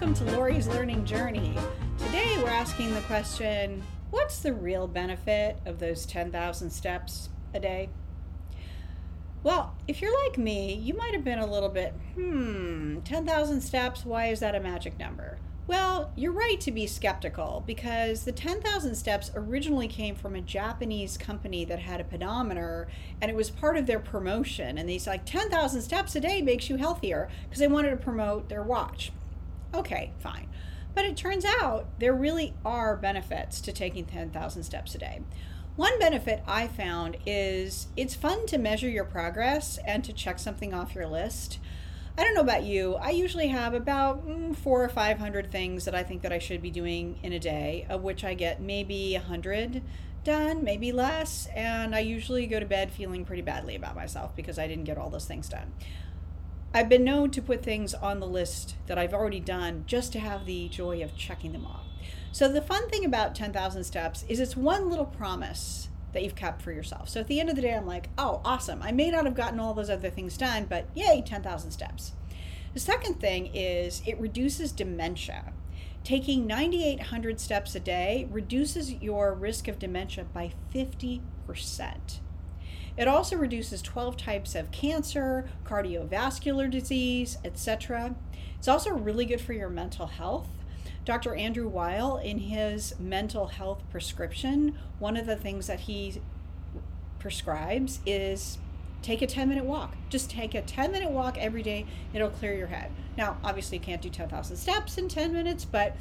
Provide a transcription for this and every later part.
welcome to Lori's Learning Journey. Today we're asking the question what's the real benefit of those 10,000 steps a day? Well, if you're like me, you might have been a little bit, hmm, 10,000 steps, why is that a magic number? Well, you're right to be skeptical because the 10,000 steps originally came from a Japanese company that had a pedometer and it was part of their promotion. And they said, like, 10,000 steps a day makes you healthier because they wanted to promote their watch. Okay, fine. But it turns out there really are benefits to taking 10,000 steps a day. One benefit I found is it's fun to measure your progress and to check something off your list. I don't know about you. I usually have about mm, four or five hundred things that I think that I should be doing in a day, of which I get maybe a hundred done, maybe less, and I usually go to bed feeling pretty badly about myself because I didn't get all those things done. I've been known to put things on the list that I've already done just to have the joy of checking them off. So the fun thing about 10,000 steps is it's one little promise that you've kept for yourself. So at the end of the day, I'm like, oh, awesome. I may not have gotten all those other things done, but yay, 10,000 steps. The second thing is it reduces dementia. Taking 9,800 steps a day reduces your risk of dementia by 50%. It also reduces 12 types of cancer, cardiovascular disease, etc. It's also really good for your mental health. Dr. Andrew Weil, in his mental health prescription, one of the things that he prescribes is take a 10 minute walk. Just take a 10 minute walk every day, it'll clear your head. Now, obviously, you can't do 10,000 steps in 10 minutes, but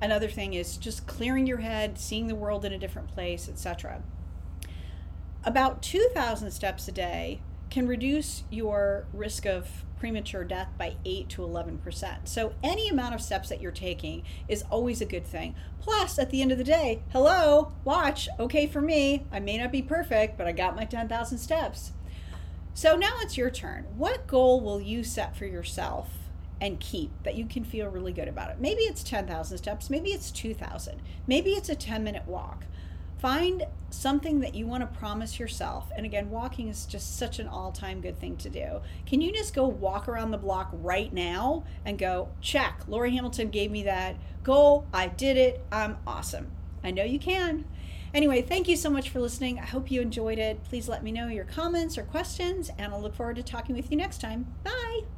another thing is just clearing your head, seeing the world in a different place, etc. About 2,000 steps a day can reduce your risk of premature death by 8 to 11%. So any amount of steps that you're taking is always a good thing. Plus, at the end of the day, hello, watch, okay for me. I may not be perfect, but I got my 10,000 steps. So now it's your turn. What goal will you set for yourself and keep that you can feel really good about it? Maybe it's 10,000 steps, maybe it's 2,000, maybe it's a 10 minute walk. Find something that you want to promise yourself. And again, walking is just such an all time good thing to do. Can you just go walk around the block right now and go, check, Lori Hamilton gave me that goal. I did it. I'm awesome. I know you can. Anyway, thank you so much for listening. I hope you enjoyed it. Please let me know your comments or questions, and I'll look forward to talking with you next time. Bye.